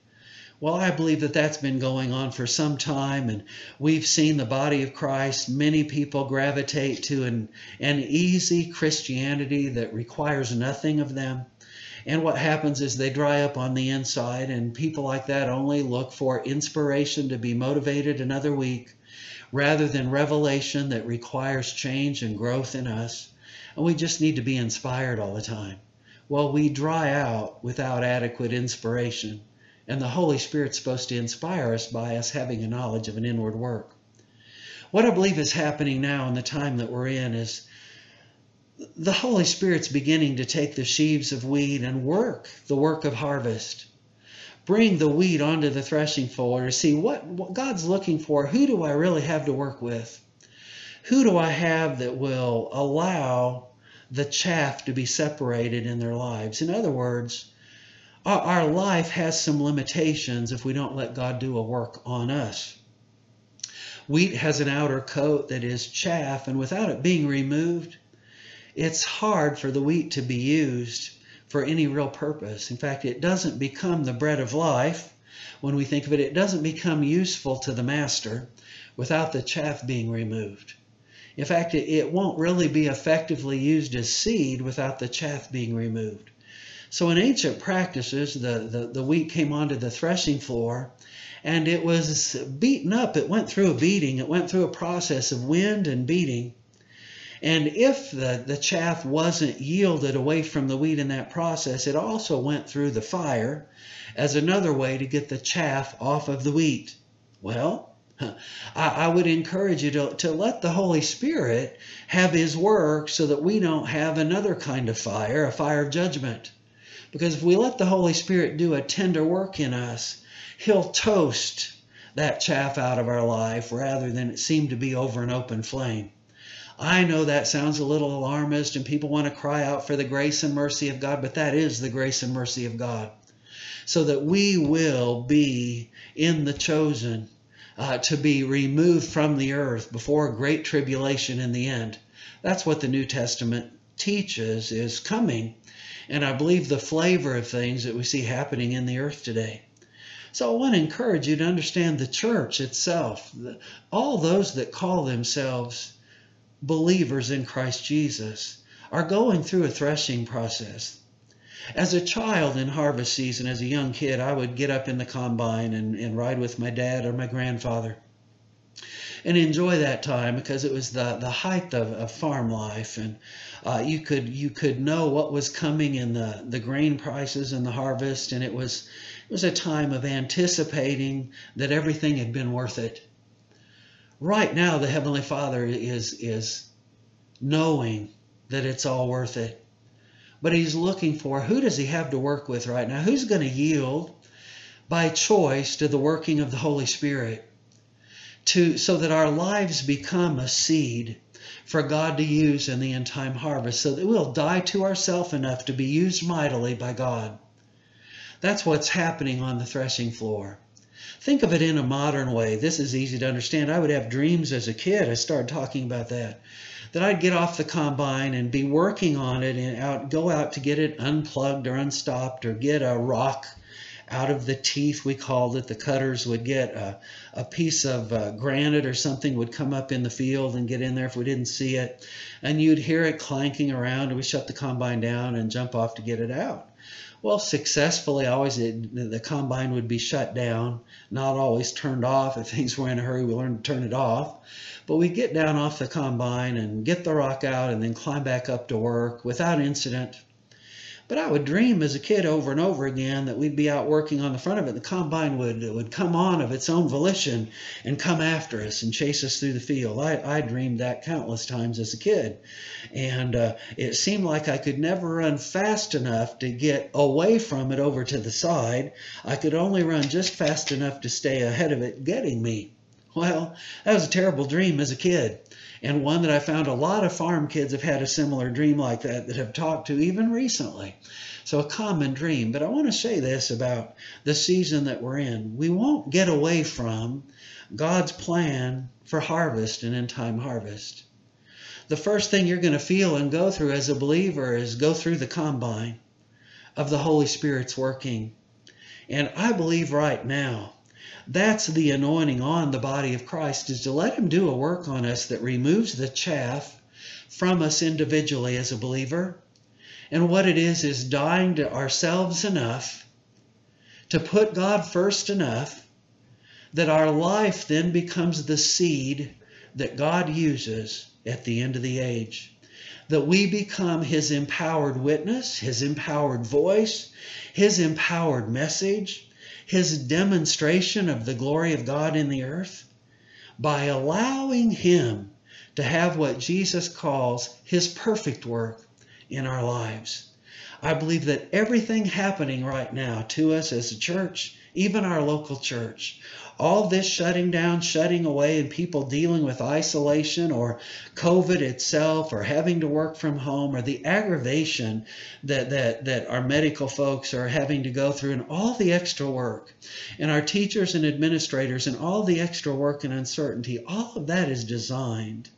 Well, I believe that that's been going on for some time, and we've seen the body of Christ, many people gravitate to an, an easy Christianity that requires nothing of them. And what happens is they dry up on the inside, and people like that only look for inspiration to be motivated another week rather than revelation that requires change and growth in us. And we just need to be inspired all the time. Well, we dry out without adequate inspiration. And the Holy Spirit's supposed to inspire us by us having a knowledge of an inward work. What I believe is happening now in the time that we're in is the Holy Spirit's beginning to take the sheaves of wheat and work the work of harvest. Bring the wheat onto the threshing floor to see what, what God's looking for. Who do I really have to work with? Who do I have that will allow the chaff to be separated in their lives? In other words, our, our life has some limitations if we don't let God do a work on us. Wheat has an outer coat that is chaff, and without it being removed, it's hard for the wheat to be used for any real purpose. In fact, it doesn't become the bread of life. When we think of it, it doesn't become useful to the master without the chaff being removed. In fact, it, it won't really be effectively used as seed without the chaff being removed. So in ancient practices, the, the, the wheat came onto the threshing floor and it was beaten up. It went through a beating, it went through a process of wind and beating. And if the, the chaff wasn't yielded away from the wheat in that process, it also went through the fire as another way to get the chaff off of the wheat. Well, [laughs] I, I would encourage you to, to let the Holy Spirit have His work so that we don't have another kind of fire, a fire of judgment. Because if we let the Holy Spirit do a tender work in us, He'll toast that chaff out of our life rather than it seem to be over an open flame. I know that sounds a little alarmist and people want to cry out for the grace and mercy of God, but that is the grace and mercy of God. So that we will be in the chosen uh, to be removed from the earth before great tribulation in the end. That's what the New Testament teaches is coming and I believe the flavor of things that we see happening in the earth today. So I want to encourage you to understand the church itself, all those that call themselves believers in Christ Jesus are going through a threshing process. As a child in harvest season, as a young kid, I would get up in the combine and, and ride with my dad or my grandfather and enjoy that time because it was the, the height of, of farm life. And uh, you could you could know what was coming in the, the grain prices and the harvest. And it was it was a time of anticipating that everything had been worth it. Right now the heavenly father is is knowing that it's all worth it. But he's looking for who does he have to work with right now? Who's going to yield by choice to the working of the holy spirit to so that our lives become a seed for God to use in the end time harvest so that we'll die to ourselves enough to be used mightily by God. That's what's happening on the threshing floor. Think of it in a modern way. This is easy to understand. I would have dreams as a kid. I started talking about that. That I'd get off the combine and be working on it and out go out to get it unplugged or unstopped or get a rock out of the teeth, we called it. The cutters would get a, a piece of uh, granite or something would come up in the field and get in there if we didn't see it. And you'd hear it clanking around, and we shut the combine down and jump off to get it out. well, successfully, always it, the combine would be shut down, not always turned off. If things were in a hurry, we learned to turn it off. But we get down off the combine and get the rock out and then climb back up to work without incident. But I would dream as a kid over and over again that we'd be out working on the front of it. The combine would would come on of its own volition and come after us and chase us through the field. I, I dreamed that countless times as a kid, and uh, it seemed like I could never run fast enough to get away from it over to the side. I could only run just fast enough to stay ahead of it getting me. Well, that was a terrible dream as a kid and one that I found a lot of farm kids have had a similar dream like that that have talked to even recently. So, a common dream. But I want to say this about the season that we're in. We won't get away from God's plan for harvest and end time harvest. The first thing you're going to feel and go through as a believer is go through the combine of the Holy Spirit's working. And I believe right now that's the anointing on the body of Christ is to let him do a work on us that removes the chaff from us individually as a believer. And what it is is dying to ourselves enough to put God first enough that our life then becomes the seed that God uses at the end of the age. That we become His empowered witness, His empowered voice, His empowered message, his demonstration of the glory of God in the earth by allowing him to have what Jesus calls his perfect work in our lives. I believe that everything happening right now to us as a church, even our local church, all this shutting down, shutting away, and people dealing with isolation or COVID itself or having to work from home or the aggravation that, that, that our medical folks are having to go through and all the extra work and our teachers and administrators and all the extra work and uncertainty, all of that is designed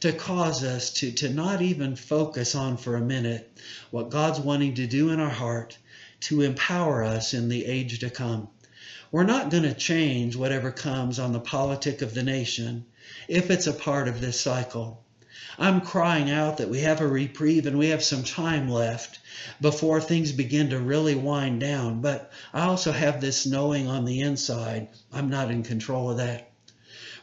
to cause us to, to not even focus on for a minute what God's wanting to do in our heart to empower us in the age to come. We're not going to change whatever comes on the politic of the nation if it's a part of this cycle. I'm crying out that we have a reprieve and we have some time left before things begin to really wind down. But I also have this knowing on the inside I'm not in control of that.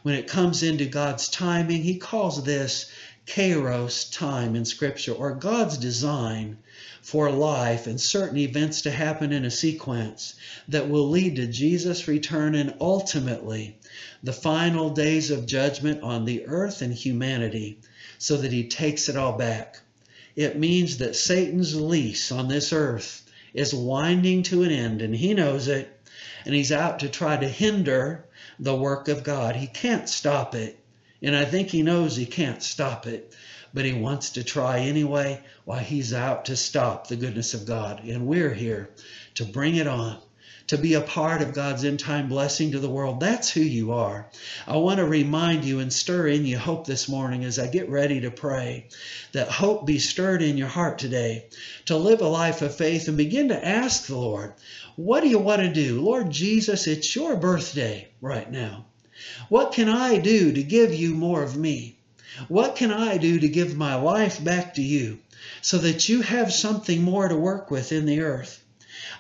When it comes into God's timing, He calls this kairos time in Scripture or God's design for life and certain events to happen in a sequence that will lead to Jesus' return and ultimately the final days of judgment on the earth and humanity so that he takes it all back. It means that Satan's lease on this earth is winding to an end and he knows it and he's out to try to hinder the work of God. He can't stop it. And I think he knows he can't stop it but he wants to try anyway while he's out to stop the goodness of God. And we're here to bring it on, to be a part of God's end time blessing to the world. That's who you are. I want to remind you and stir in you hope this morning as I get ready to pray that hope be stirred in your heart today to live a life of faith and begin to ask the Lord, what do you want to do? Lord Jesus, it's your birthday right now. What can I do to give you more of me? What can I do to give my life back to you so that you have something more to work with in the earth?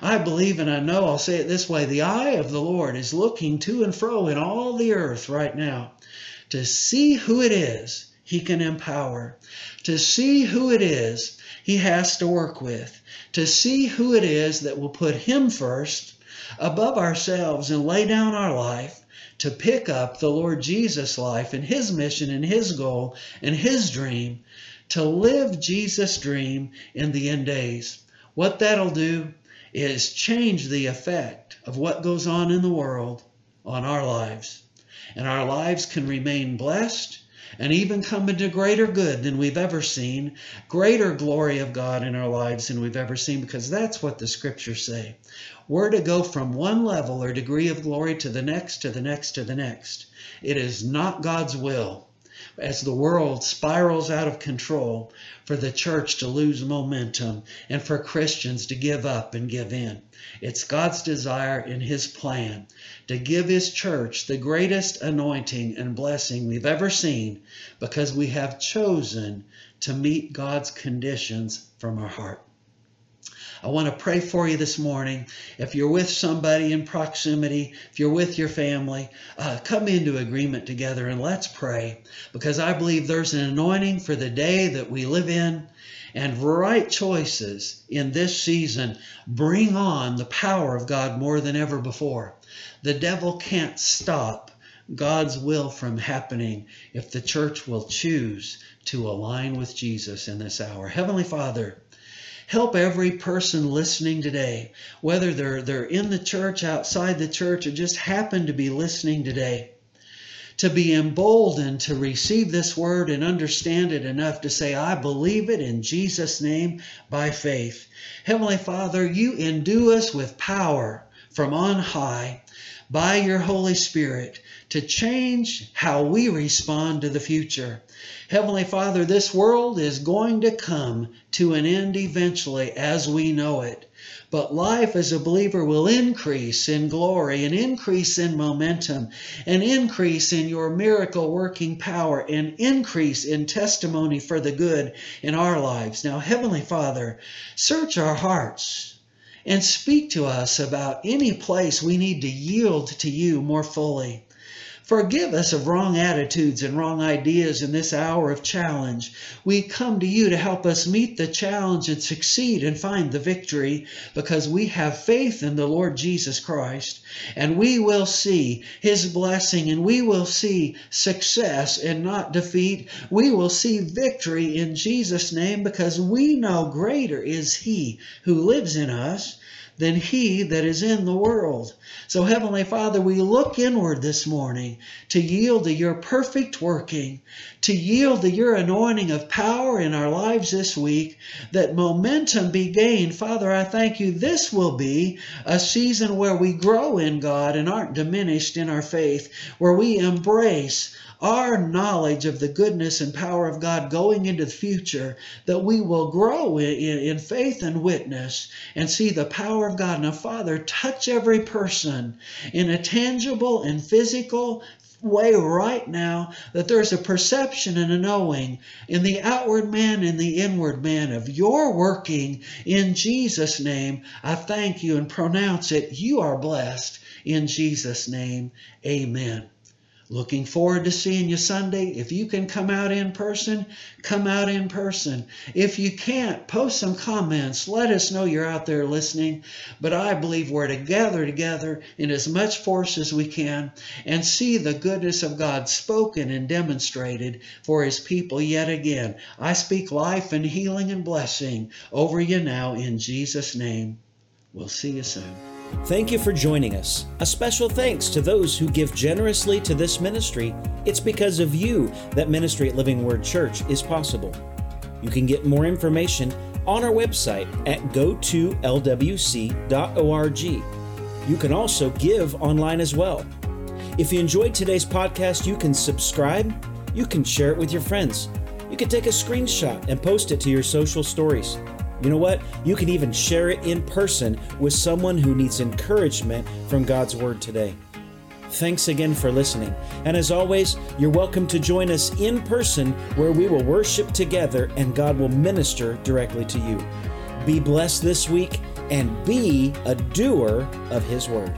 I believe and I know, I'll say it this way the eye of the Lord is looking to and fro in all the earth right now to see who it is he can empower, to see who it is he has to work with, to see who it is that will put him first above ourselves and lay down our life to pick up the Lord Jesus' life and his mission and his goal and his dream to live Jesus' dream in the end days. What that'll do is change the effect of what goes on in the world on our lives. And our lives can remain blessed and even come into greater good than we've ever seen, greater glory of God in our lives than we've ever seen, because that's what the scriptures say. We're to go from one level or degree of glory to the next, to the next, to the next. It is not God's will as the world spirals out of control for the church to lose momentum and for Christians to give up and give in. It's God's desire in His plan to give His church the greatest anointing and blessing we've ever seen because we have chosen to meet God's conditions from our heart. I want to pray for you this morning. If you're with somebody in proximity, if you're with your family, uh, come into agreement together and let's pray because I believe there's an anointing for the day that we live in and right choices in this season bring on the power of God more than ever before. The devil can't stop God's will from happening if the church will choose to align with Jesus in this hour. Heavenly Father, help every person listening today, whether they're, they're in the church, outside the church, or just happen to be listening today, to be emboldened to receive this word and understand it enough to say, I believe it in Jesus' name by faith. Heavenly Father, you endue us with power from on high by your Holy Spirit to change how we respond to the future. Heavenly Father, this world is going to come to an end eventually as we know it. But life as a believer will increase in glory an increase in momentum an increase in your miracle working power an increase in testimony for the good in our lives. Now, Heavenly Father, search our hearts and speak to us about any place we need to yield to you more fully. Forgive us of wrong attitudes and wrong ideas in this hour of challenge. We come to you to help us meet the challenge and succeed and find the victory because we have faith in the Lord Jesus Christ and we will see his blessing and we will see success and not defeat. We will see victory in Jesus' name because we know greater is he who lives in us than he that is in the world. So, Heavenly Father, we look inward this morning to yield to your perfect working, to yield to your anointing of power in our lives this week, that momentum be gained. Father, I thank you. This will be a season where we grow in God and aren't diminished in our faith, where we embrace our knowledge of the goodness and power of God going into the future, that we will grow in, in, faith and witness and see the power of God. Now, Father, touch every person in a tangible and physical way right now that there's a perception and a knowing in the outward man and the inward man of your working in Jesus' name. I thank you and pronounce it. You are blessed in Jesus' name. Amen. Looking forward to seeing you Sunday. If you can come out in person, come out in person. If you can't, post some comments. Let us know you're out there listening. But I believe we're to gather together in as much force as we can and see the goodness of God spoken and demonstrated for his people yet again. I speak life and healing and blessing over you now in Jesus' name. We'll see you soon. Thank you for joining us. A special thanks to those who give generously to this ministry. It's because of you that ministry at Living Word Church is possible. You can get more information on our website at go2lwc.org. You can also give online as well. If you enjoyed today's podcast, you can subscribe, you can share it with your friends, you can take a screenshot and post it to your social stories. You know what? You can even share it in person with someone who needs encouragement from God's Word today. Thanks again for listening. And as always, you're welcome to join us in person where we will worship together and God will minister directly to you. Be blessed this week and be a doer of His Word.